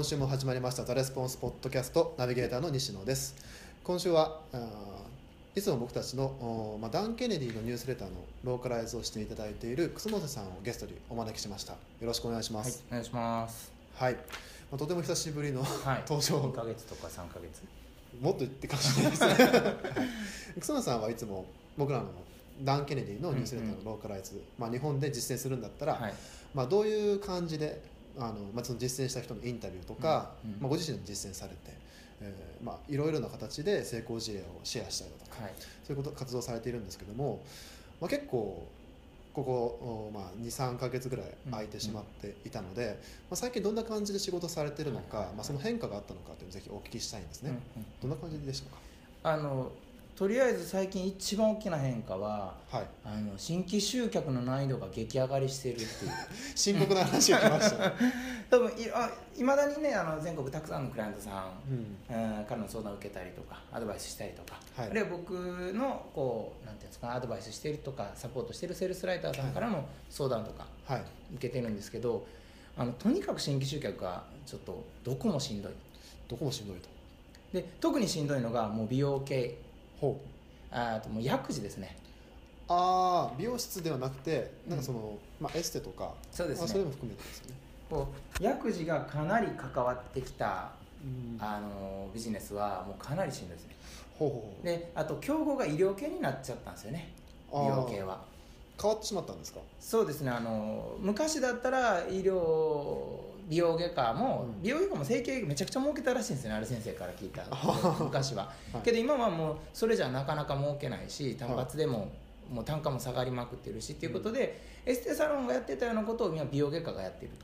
今週も始まりましたザレスポンスポッドキャストナビゲーターの西野です。今週はあーいつも僕たちの、おまあ、ダン・ケネディのニュースレターのローカライズをしていただいている楠本さんをゲストにお招きしました。よろしくお願いしまはいす、お願いします。はい、まあ、とても久しぶりのはい。登場。2ヶ月とか3ヶ月。もっと言ってかもしれないですね。楠本さんはいつも僕らのダン・ケネディのニュースレターのローカライズ、まあ、日本で実践するんだったら、はい。まあ、どういう感じであの、まあ、その実践した人のインタビューとか、うんうん。まあ、ご自身でも実践されて、えーまあ、いろいろな形で成功事例をシェアしたりだとかはい。そういうこと活動されているんですけども、まあ、結構ここ、おまあ、23か月ぐらい空いてしまっていたので、まあ、最近どんな感じで仕事されてるのか、はいはいはいまあ、その変化があったのかというのをぜひお聞きしたいんですね、うんうんどんな感じでしょうあのとりあえず最近一番大きな変化はかはい。あの新規集客の難易度が激上がりしてるっていう。深刻な話が来ましたね、多分いまだにねあの全国たくさんのクライアントさんうん。うんからの相談を受けたりとかアドバイスしたりとか、はい。あるいは僕のこうなんていうんですかアドバイスしてるとかサポートしてるセールスライターさんからの相談とかはい、受けてるんですけどあのとにかく新規集客がちょっとどこもしんどい。どこもしんどいと。で特にしんどいのがもう美容系ほう。ああともう薬事ですね。ああ美容室ではなくてなんかその、まあ、エステとかそうですね。あそれも含めてですよね、こう薬事がかなり関わってきたうん。あのビジネスはもうかなりしんどいですね。ほうほうであと競合が医療系になっちゃったんですよね。あー。美容系は。変わってしまったんですか？そうですね。あの昔だったら医療美容外科も、うん。美容外科も整形めちゃくちゃ儲けたらしいんですよねある先生から聞いた。昔は、はい。けど今はもうそれじゃなかなか儲けないし単発でも、もう単価も下がりまくってるしっていうことで、エステサロンがやってたようなことを今美容外科がやっている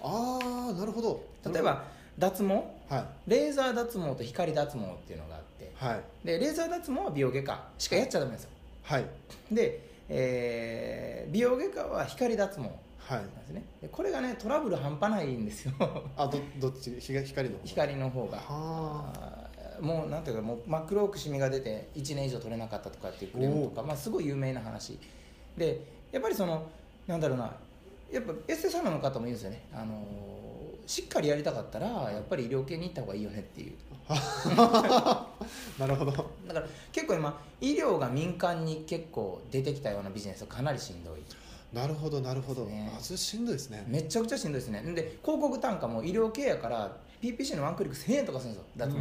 ああなるほど。と例えば脱毛？はい。レーザー脱毛と光脱毛っていうのがあってはい。でレーザー脱毛は美容外科しかやっちゃダメですよ。はい。で、えー美容外科は光脱毛。はいなんですね。でこれがねトラブル半端ないんですよ。あどどっち？光光の方光の方が。はもうなんていうかもう真っ黒くシミが出て1年以上取れなかったとかっていうクレームとか、まあ、すごい有名な話。でやっぱりそのなんだろうなやっぱエステサロンの方もいいんですよね、あのーしっかりやりたかったらやっぱり医療系に行った方がいいよねっていう。あ なるほど。だから結構今医療が民間に結構出てきたようなビジネスはかなりしんどいなるほどなるほど、ね。あそれしんどいですね。めちゃくちゃしんどいですね。で広告単価も医療系やから PPC のワンクリック1000円とかするんですよ。脱毛、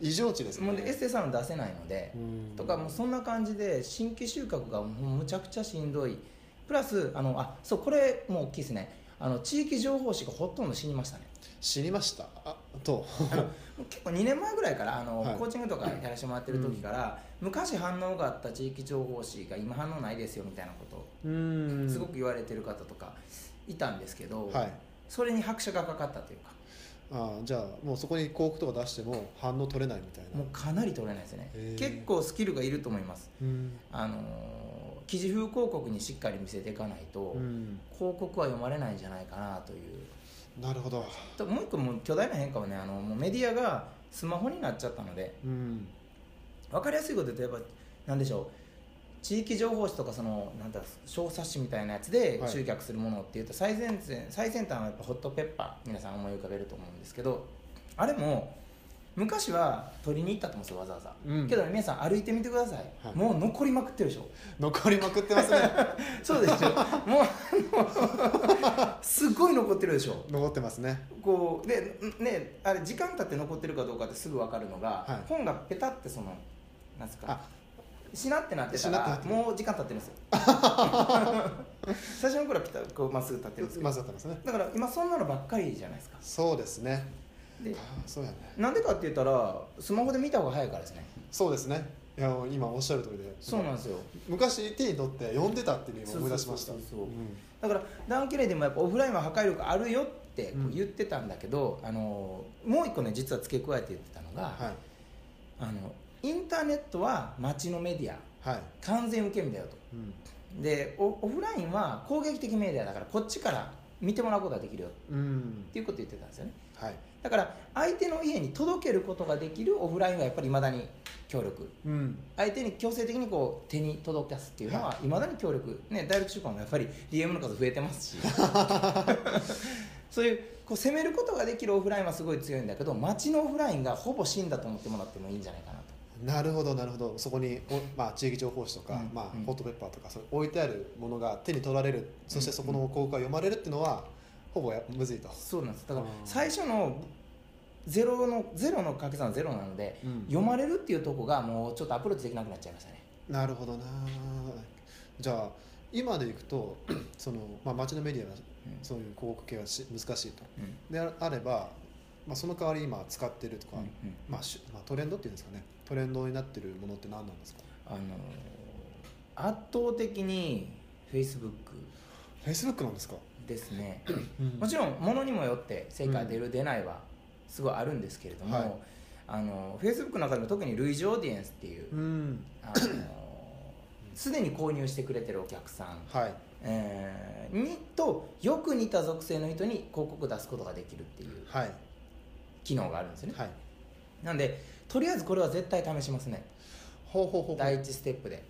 異常値ですね。もうでエステサロン出せないので、うん。とかもうそんな感じで新規収穫がもうむちゃくちゃしんどい。プラスあのあそうこれもう大きいですねあの地域情報誌がほとんど死にましたね。死にました？あと？結構2年前ぐらいからあの、はい。コーチングとかやらせてもらってる時から、昔反応があった地域情報誌が今反応ないですよみたいなことをうん。すごく言われてる方とかいたんですけど、はい。それに拍車がかかったというかあじゃあもうそこに広告とか出しても反応取れないみたいな。もうかなり取れないですね。結構スキルがいると思います。うん。あのー記事風広告にしっかり見せていかないと、うん。広告は読まれないんじゃないかなという。なるほど。ともう一個もう巨大な変化はねあのもうメディアがスマホになっちゃったのでうん。分かりやすいこと言うとやっぱなんでしょう地域情報誌とかそのなんだ小冊子みたいなやつではい。集客するものっていうと最前線最先端はやっぱホットペッパー皆さん思い浮かべると思うんですけどあれも昔は取りに行ったと思うんですよわざわざ、うん。けど皆さん歩いてみてください、はい。もう残りまくってるでしょ。残りまくってますね。そうでしょ。もうすごい残ってるでしょ。残ってますね。こうでねあれ時間経って残ってるかどうかってすぐ分かるのが、はい。本がペタってそのなんですかあしなってなってたらもう時間経ってるんですよ。最初の頃はピタッこうまっすぐ立ってるんですけどまずだったんですね。だから今そんなのばっかりじゃないですか。そうですね。であそうやね。なんでかって言ったらスマホで見た方が早いからですね。そうですね。いや今おっしゃる通りで。そうなんですよ。昔手に取って読んでたっていうのを今思い出しました。だからダン・ケネディもやっぱオフラインは破壊力あるよって言ってたんだけど、あのもう一個ね実は付け加えて言ってたのが、はい。あのインターネットは街のメディアはい。完全受け身だよと。うん。でオオフラインは攻撃的メディアだからこっちから見てもらうことができるよ。っうん。ていうことを言ってたんですよね。はい。だから相手の家に届けることができるオフラインはやっぱりいまだに協力。うん。相手に強制的にこう手に届かすっていうのはい。まだに協力。ねダイレクト出版もやっぱり DM の数増えてますし。そういうこう攻めることができるオフラインはすごい強いんだけど街のオフラインがほぼ死んだと思ってもらってもいいんじゃないかなとなるほどなるほど。そこにお、まあ、地域情報誌とか、うんまあうん。ホットペッパーとかそう置いてあるものが手に取られる。そしてそこの広告が読まれるっていうのはほぼやむずいと、そうなんです。だからうん。最初のゼロのゼロの掛け算はゼロなので、うん。読まれるっていうとこがもうちょっとアプローチできなくなっちゃいましたね。なるほどな。じゃあ今でいくと その、まあ、街のメディアはうん。そういう広告系はし難しいと。うん。でああれば、まあ、その代わり今使ってるとか、うんうん。まあしまあ、トレンドっていうんですかね。トレンドになってるものって何なんですか？あのー圧倒的にフェイスブックフェイスブックなんですか、ですね。うん。もちろんものにもよって成果出る出ないはすごいあるんですけれども、はい。あのフェイスブックの中でも特に類似オーディエンスっていううん。あのすでに購入してくれてるお客さん、はい。えーにとよく似た属性の人に広告出すことができるっていうはい機能があるんですよね、はい。なんでとりあえずこれは絶対試しますね。ほうほうほう第一ステップで。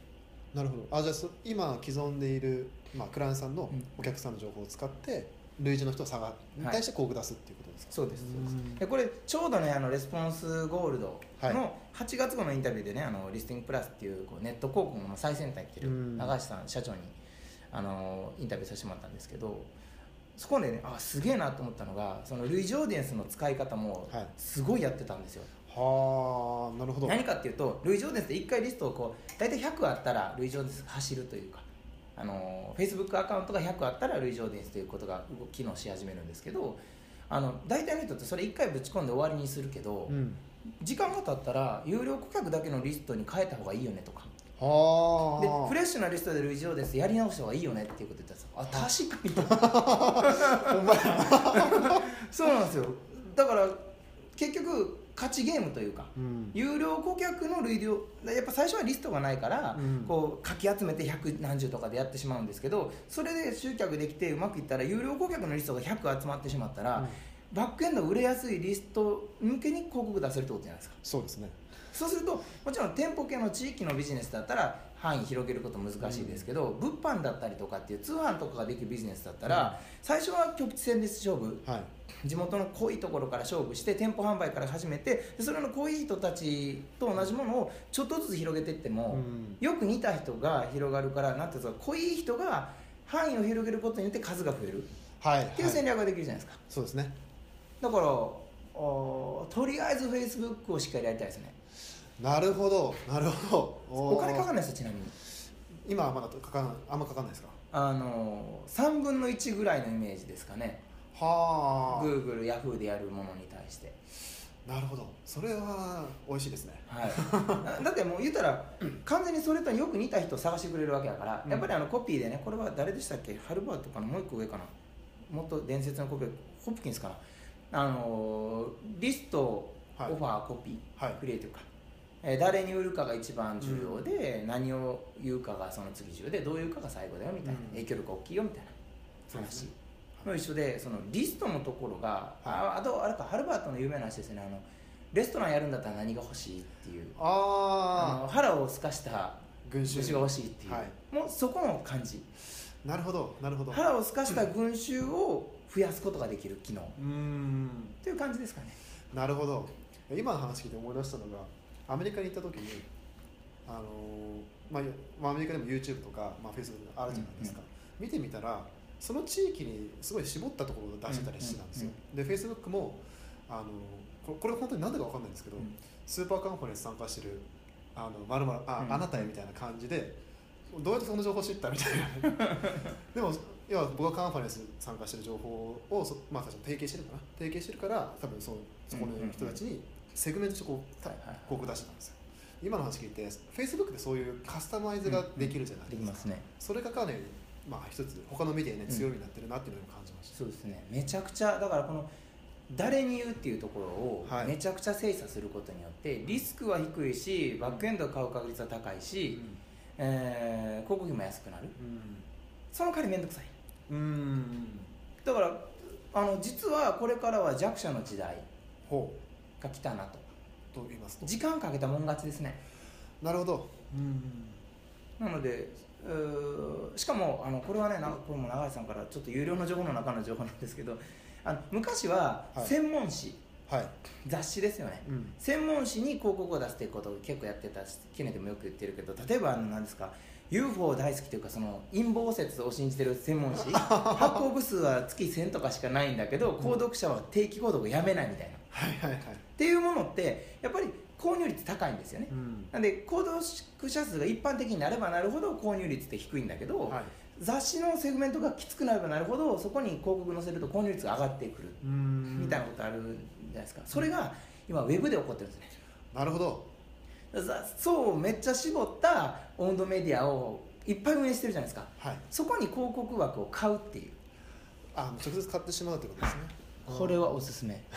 なるほど。あじゃあそ今既存でいる、まあ、クライアントさんのうん。お客さんの情報を使って類似の人を探に対して広告出すっていうことですか、そうですそうです。これちょうどねあのレスポンスゴールドはい。の8月号のインタビューでねあのリスティングプラスっていうこうネット広告の最先端に行ってるうん。長橋さん社長にあのインタビューさせてもらったんですけどそこでねあすげえなと思ったのがその類似オーデンスの使い方もはい。すごいやってたんですよ、はあなるほど。何かっていうと類似オーデンスって1回リストをこう大体100あったら類似オーデンスが走るというかあの Facebook アカウントが100あったら類似オーデンスということが動機能し始めるんですけどあの大体の人ってそれ1回ぶち込んで終わりにするけど、うん。時間が経ったら有料顧客だけのリストに変えた方がいいよねとか。はあでフレッシュなリストで類似オーディエンスやり直した方がいいよねっていうこと言ったんですよ。あ確かに。そうなんですよ。だから結局勝ちゲームというかうん。有料顧客の類似やっぱ最初はリストがないから、うん。こうかき集めて百何十とかでやってしまうんですけどそれで集客できてうまくいったら有料顧客のリストが100集まってしまったら、バックエンド売れやすいリスト向けに広告出せるってことじゃないですか。そうですねそうするともちろん店舗系の地域のビジネスだったら範囲広げること難しいですけど、物販だったりとかっていう通販とかができるビジネスだったら、最初は局地戦率勝負。はい。地元の濃いところから勝負して店舗販売から始めてでそれの濃い人たちと同じものをちょっとずつ広げていっても、うん。よく似た人が広がるからなんていうんですか濃い人が範囲を広げることによって数が増える。はい。っていう戦略ができるじゃないですか、そうですね。だからおとりあえずフェイスブックをしっかりやりたいですねなるほどなるほど。お金かかんんないですよちなみに。今はまだかかんあんまかかんないですか？あの3分の1ぐらいのイメージですかね。は Google、Yahoo でやるものに対して。あなるほど。それは美味しいですね。はい、だってもう言ったら完全にそれとよく似た人を探してくれるわけだから、うん。やっぱりあのコピーでねこれは誰でしたっけ？ハルバートかな？もう一個上かな？もっと伝説のコピーホプキンスかな？あのーリスト、はい。オファーコピー、はい。クリエイティブか、えー誰に売るかが一番重要で、何を言うかがその次重要でどういうかが最後だよみたいな、うん。影響力大きいよみたいな。話。の一緒でそのリストのところが、ああとあれかハルバートの有名な話ですね。あのレストランやるんだったら何が欲しいっていう。ああの腹をすかしたあ群衆が欲しいっていう、はい。もうそこの感じ。なるほどなるほど。腹をすかした群衆を増やすことができる機能。っうーんていう感じですかね。なるほど。今の話聞いて思い出したのがアメリカに行った時にあのーまあまあ、アメリカでも YouTube とか、まあ、Facebook あるじゃないですか、見てみたらその地域にすごい絞ったところを出してたりしてたんですよ、で Facebook もあのこれ本当に何でか分かんないんですけど、うん。スーパーカンファレンス参加してるあのまるあ、うん。あなたへみたいな感じでどうやってその情報知ったみたいな。でも要は僕がカンファレンス参加してる情報をそ、まあ、提携してるかな。提携してるから多分そのそこの人たちにセグメントしてこう、たはい。はいはい広告出してたんですよ。今の話聞いて Facebook でそういうカスタマイズができるじゃないですか、できますね。それがかなり、まあ、一つ他のメディアに、ね、うん。強みになってるなっていうのを感じました、そうですね。めちゃくちゃだからこの誰に言うっていうところをはい。めちゃくちゃ精査することによってリスクは低いしバックエンドを買う確率は高いし、えー広告費も安くなる。その代わり面倒くさい。うん。うんだからあの実はこれからは弱者の時代ほが来たなと。うと言いますと。時間かけたもん勝ちですね。なるほど。うんなのでしかもあのこれはねこれも永井さんからちょっと有料の情報の中の情報なんですけどあの昔ははい。専門誌、はい、雑誌ですよね。うん、専門誌に広告を出すっていうことを結構やってたしケネでもよく言ってるけど例えばあの何ですか UFO 大好きというかその陰謀説を信じてる専門誌。発行部数は月1000とかしかないんだけど購読者は定期購読をやめないみたいな。っはいはいはい、ていうものってやっぱり購入率高いんですよね。うん、なんで購読者数が一般的になればなるほど購入率って低いんだけど、はい、雑誌のセグメントがきつくなればなるほどそこに広告載せると購入率が上がってくるうん。みたいなことあるじゃないですか。それが今ウェブで起こってるんですね。なるほど、ざそうめっちゃ絞った温度メディアをいっぱい運営してるじゃないですか。はい、そこに広告枠を買うっていう。あ、直接買ってしまうってことですね。これはおすすめ。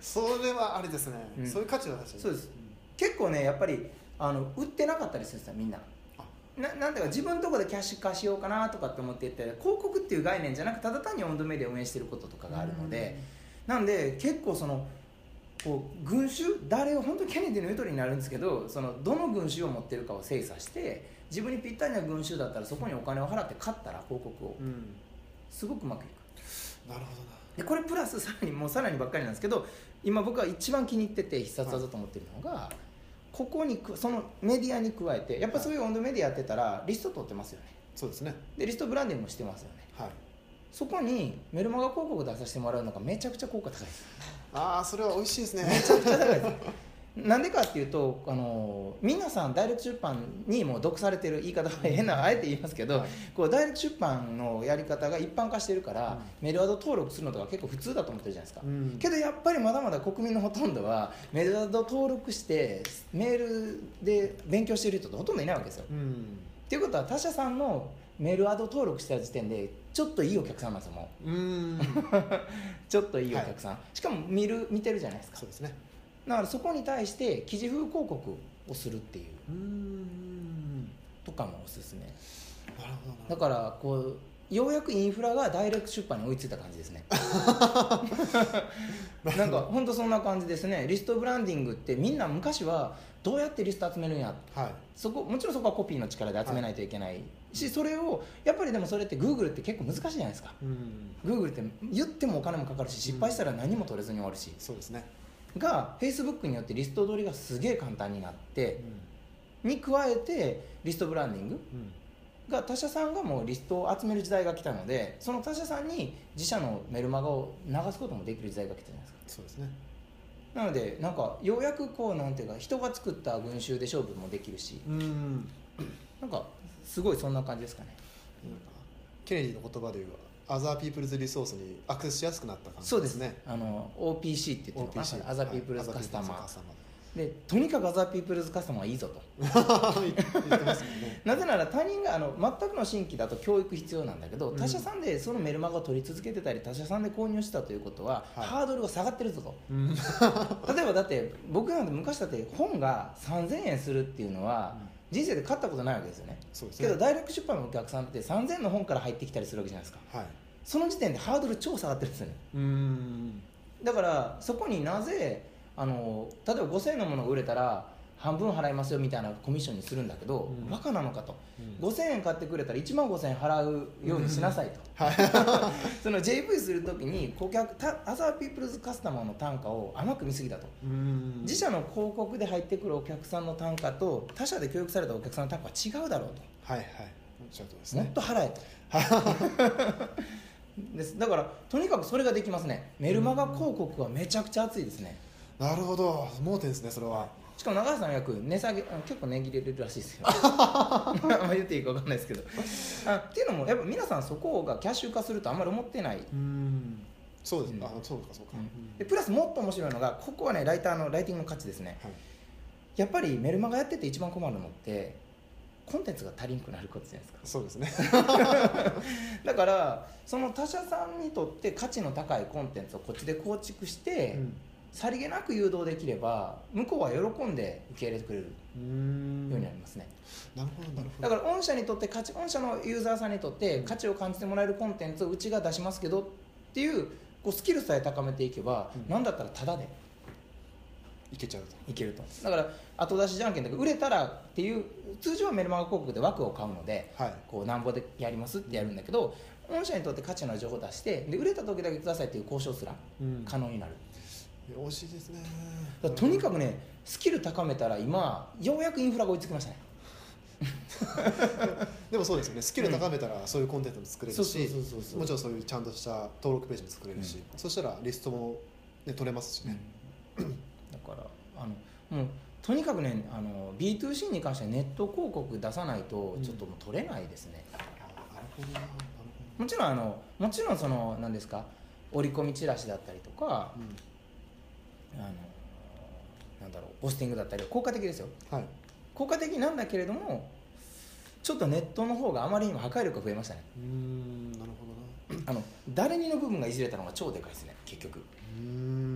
それはあれですね、うん。そういう価値は確かに。そうです。結構ねやっぱりあの売ってなかったりするんですよみんな。あ。ななんていうか自分のところでキャッシュ化しようかなとかって思ってて広告っていう概念じゃなくただ単に温度メディアを運営してることとかがあるので、なんで結構そのこう群衆誰を本当にケネディの言う通りになるんですけどそのどの群衆を持ってるかを精査して自分にぴったりな群衆だったらそこにお金を払って買ったら広告をうん、うん。すごくうまくいくなるほでこれプラスさらにもうさらにばっかりなんですけど今僕が一番気に入ってて必殺技と思ってるのが、ここにくそのメディアに加えてやっぱそういう温度メディアやってたらリスト取ってますよね。どな、そうですね、でリストブランディングもしてますよね。はい。そこにメルマガ広告出させてもらうのがめちゃくちゃ効果高いです。ああ、それは美味しいですね。めちゃくちゃ高いですなんでかっていうとあの皆さんダイレクト出版にも読されてる言い方は変なあえて言いますけど、はい。こうダイレクト出版のやり方が一般化してるから、メールアド登録するのとか結構普通だと思ってるじゃないですか、うん、けどやっぱりまだまだ国民のほとんどはメールアド登録してメールで勉強してる人ってほとんどいないわけですよ。うん、っていうことは他社さんのメールアド登録した時点でちょっといいお客さんなんですよもう。ん、う ちょっといいお客さん、しかも見る見てるじゃないですか。そうですね。だからそこに対して記事風広告をするっていううん、とかもおすすめ。だからこうようやくインフラがダイレクト出版に追いついた感じですね。なんか本当そんな感じですね。リストブランディングってみんな昔はどうやってリスト集めるんや。はい、そこもちろんそこはコピーの力で集めないといけないし、それをやっぱりでもそれって Google って結構難しいじゃないですか。うん、Google って言ってもお金もかかるし失敗したら何も取れずに終わるし、そうですね。が Facebook によってリスト取りがすげえ簡単になってうに加えてリストブランディングが他社さんがもうリストを集める時代が来たのでその他社さんに自社のメルマガを流すこともできる時代が来たじゃないですか。そうですね。なのでなんかようやくこうなんていうか人が作った群衆で勝負もできるしうん、なんかすごいそんな感じですかね。ケネディの言葉で言う other people's resource にアクセスしやすくなった感じそうですね。あの OPC って言ってるのかなアザーピープルズはい。カスタマーでとにかくアザーピープルズカスタマーはいいぞと。ね。なぜなら他人があの全くの新規だと教育必要なんだけど、うん。他社さんでそのメルマガを取り続けてたり他社さんで購入したということは、はい。ハードルが下がってるぞと。うん、例えばだって僕なんて昔だって本が3000円するっていうのは人生で買ったことないわけですよね。そうですね。けどダイレクト出版のお客さんって3000円の本から入ってきたりするわけじゃないですか。はい。その時点でハードル超下がってるんですよね。うん、だからそこになぜあの例えば5000円のものが売れたら半分払いますよみたいなコミッションにするんだけど、うん。バカなのかと。うん。5000円買ってくれたら1万5000円払うようにしなさいと、はい。その JV するときに顧客たアザーピープルズカスタマーの単価を甘く見すぎだと、うん。自社の広告で入ってくるお客さんの単価と他社で教育されたお客さんの単価は違うだろうと、はいはい。もっね。と払えと。です。だからとにかくそれができますね。メルマガ広告はめちゃくちゃ熱いですねなるほど。盲点ですね、それは。しかも長橋さん役値下げあ結構値切れるらしいですよ あんま言っていいか分かんないですけどあっていうのもやっぱ皆さんそこがキャッシュ化するとあんまり思ってないうん。そうです。うんあ、そうかそうか。でプラスもっと面白いのがここはねライターのライティングの価値ですねはい。やっぱりメルマガやってて一番困るのってコンテンツが足りんくなることじゃないですかそうですね。だからその他社さんにとって価値の高いコンテンツをこっちで構築して、うんさりげなく誘導できれば向こうは喜んで受け入れてくれるよううんになりますね、なるほどなるほど。だから御社にとって価値御社のユーザーさんにとって価値を感じてもらえるコンテンツをうちが出しますけどっていうこうスキルさえ高めていけば、うん。なんだったらタダで。いけちゃうと。いけると。だから後出しじゃんけんとか売れたらっていう通常はメルマガ広告で枠を買うのではい。こうなんぼでやりますってやるんだけど御社にとって価値のある情報を出してで売れた時だけくださいっていう交渉すらうん。可能になる、惜しいですね。とにかくねスキル高めたら今ようやくインフラが追いつきましたね。でもそうですよね。スキル高めたらそういうコンテンツも作れるしもちろんそういうちゃんとした登録ページも作れるし、そしたらリストも、ね、取れますしね、だからあのもうとにかくねあの B2C に関してはネット広告出さないとちょっともう取れないですね、あなるほどな。なるもちろんあのもちろんその何ですか折り込みチラシだったりとかあのなんだろうポスティングだったり効果的ですよ。うん、はい。効果的なんだけれどもちょっとネットの方があまりにも破壊力が増えましたね。うーんなるほどな。あの誰にの部分がいじれたのが超でかいですね結局。うーん